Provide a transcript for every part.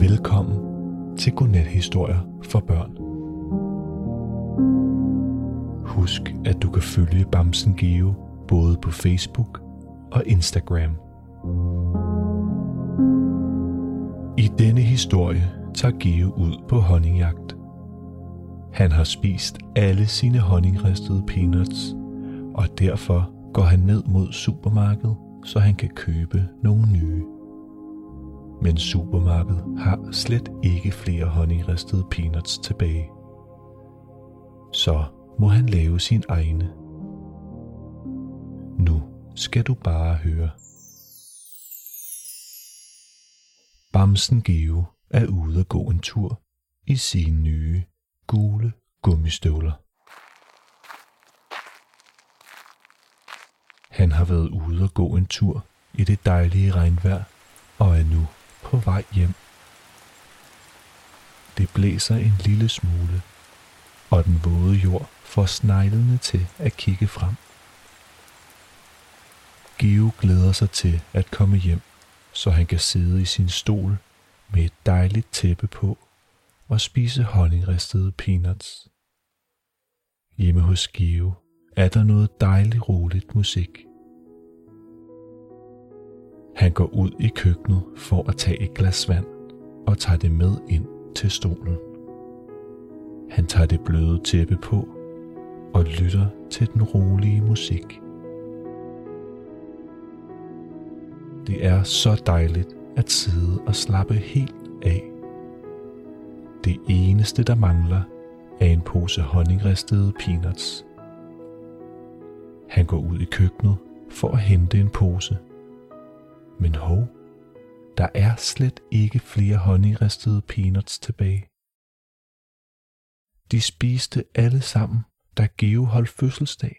Velkommen til Godnat-historier for børn. Husk, at du kan følge Bamsen Geo både på Facebook og Instagram. I denne historie tager Geo ud på honningjagt. Han har spist alle sine honningristede peanuts, og derfor går han ned mod supermarkedet, så han kan købe nogle nye. Men supermarkedet har slet ikke flere honningristede peanuts tilbage. Så må han lave sin egne. Nu skal du bare høre. Bamsen Geo er ude at gå en tur i sine nye gule gummistøvler. Han har været ude at gå en tur i det dejlige regnvejr og er nu på vej hjem. Det blæser en lille smule, og den våde jord får sneglene til at kigge frem. Geo glæder sig til at komme hjem, så han kan sidde i sin stol med et dejligt tæppe på og spise honningristede peanuts. Hjemme hos Geo er der noget dejligt roligt musik. Han går ud i køkkenet for at tage et glas vand og tager det med ind til stolen. Han tager det bløde tæppe på og lytter til den rolige musik. Det er så dejligt at sidde og slappe helt af. Det eneste, der mangler, er en pose honningristede peanuts. Han går ud i køkkenet for at hente en pose. Men hov, der er slet ikke flere honningristede peanuts tilbage. De spiste alle sammen, da Geo holdt fødselsdag.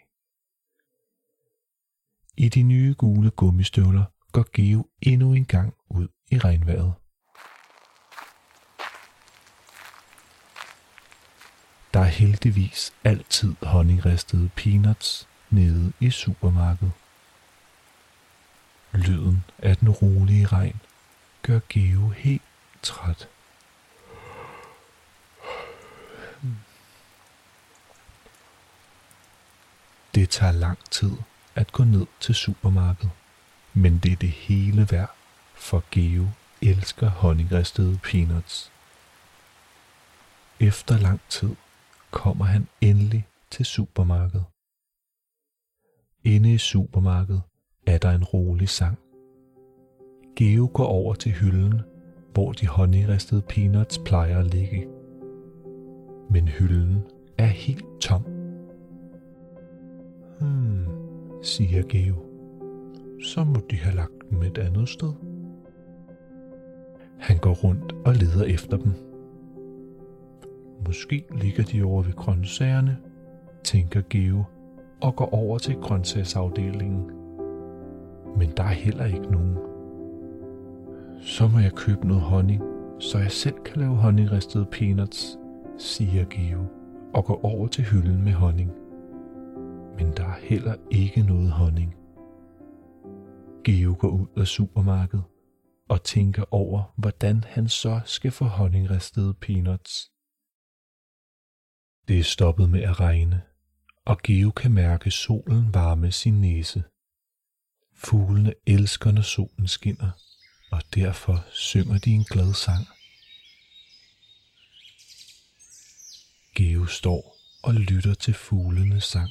I de nye gule gummistøvler går Geo endnu en gang ud i regnvejret. Der er heldigvis altid honningristede peanuts nede i supermarkedet. Lyden af den rolige regn gør Geo helt træt. Det tager lang tid at gå ned til supermarkedet, men det er det hele værd, for Geo elsker honningristede peanuts. Efter lang tid kommer han endelig til supermarkedet. Inde i supermarkedet er der en rolig sang. Geo går over til hylden, hvor de honningristede peanuts plejer at ligge. Men hylden er helt tom. Hmm, siger Geo. Så må de have lagt dem et andet sted. Han går rundt og leder efter dem. Måske ligger de over ved grøntsagerne, tænker Geo og går over til grøntsagsafdelingen. Men der er heller ikke nogen. Så må jeg købe noget honning, så jeg selv kan lave honningristede peanuts, siger Geo og går over til hylden med honning. Men der er heller ikke noget honning. Geo går ud af supermarkedet og tænker over, hvordan han så skal få honningristede peanuts. Det er stoppet med at regne, og Geo kan mærke solen varme sin næse. Fuglene elsker, når solen skinner, og derfor synger de en glad sang. Geo står og lytter til fuglenes sang.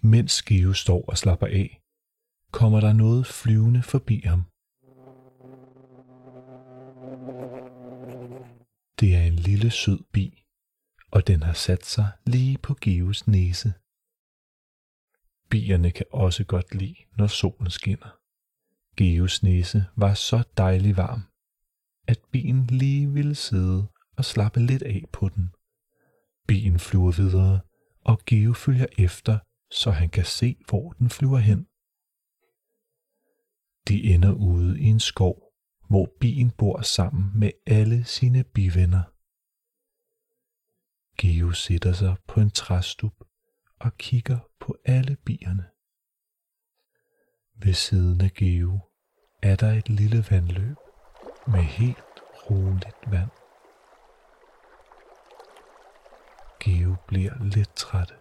Mens Geo står og slapper af, kommer der noget flyvende forbi ham. Det er en lille sød bi, og den har sat sig lige på Geos næse. Bierne kan også godt lide, når solen skinner. Geos næse var så dejlig varm, at bien lige ville sidde og slappe lidt af på den. Bien flyver videre, og Geo følger efter, så han kan se, hvor den flyver hen. De ender ude i en skov, hvor bien bor sammen med alle sine bivenner. Geo sætter sig på en træstup og kigger på alle bierne. Ved siden af Geo er der et lille vandløb med helt roligt vand. Geo bliver lidt træt.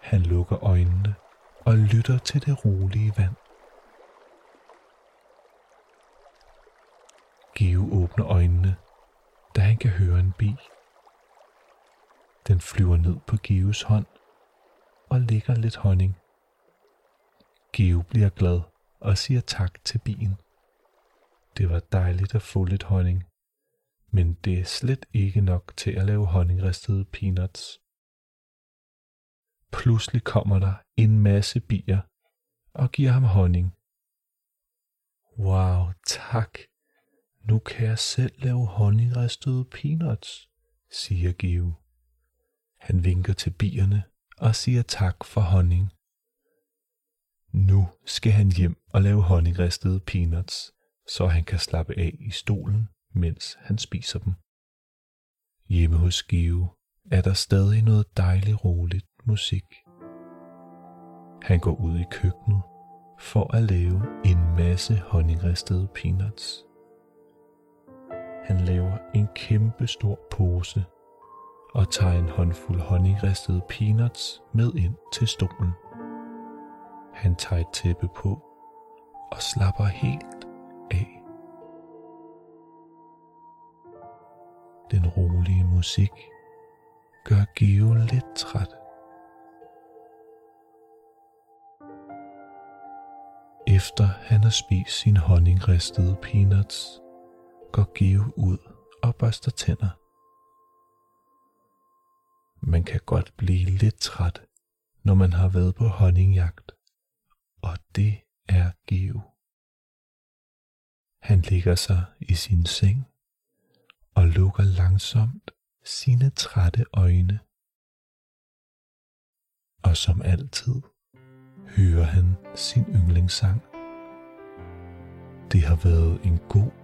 Han lukker øjnene og lytter til det rolige vand. Geo åbner øjnene, da han kan høre en bil. Den flyver ned på Geos hånd og lægger lidt honning. Geo bliver glad og siger tak til bien. Det var dejligt at få lidt honning, men det er slet ikke nok til at lave honningristede peanuts. Pludselig kommer der en masse bier og giver ham honning. Wow, tak. Nu kan jeg selv lave honningristede peanuts, siger Give. Han vinker til bierne og siger tak for honning. Nu skal han hjem og lave honningristede peanuts, så han kan slappe af i stolen, mens han spiser dem. Hjemme hos Give er der stadig noget dejligt roligt musik. Han går ud i køkkenet for at lave en masse honningristede peanuts. Han laver en kæmpe stor pose og tager en håndfuld honningristede peanuts med ind til stolen. Han tager et tæppe på og slapper helt af. Den rolige musik gør Geo lidt træt. Efter han har spist sin honningristede peanuts, går Give ud og børster tænder. Man kan godt blive lidt træt, når man har været på honningjagt, og det er Geo. Han ligger sig i sin seng og lukker langsomt sine trætte øjne. Og som altid hører han sin yndlingssang. Det har været en god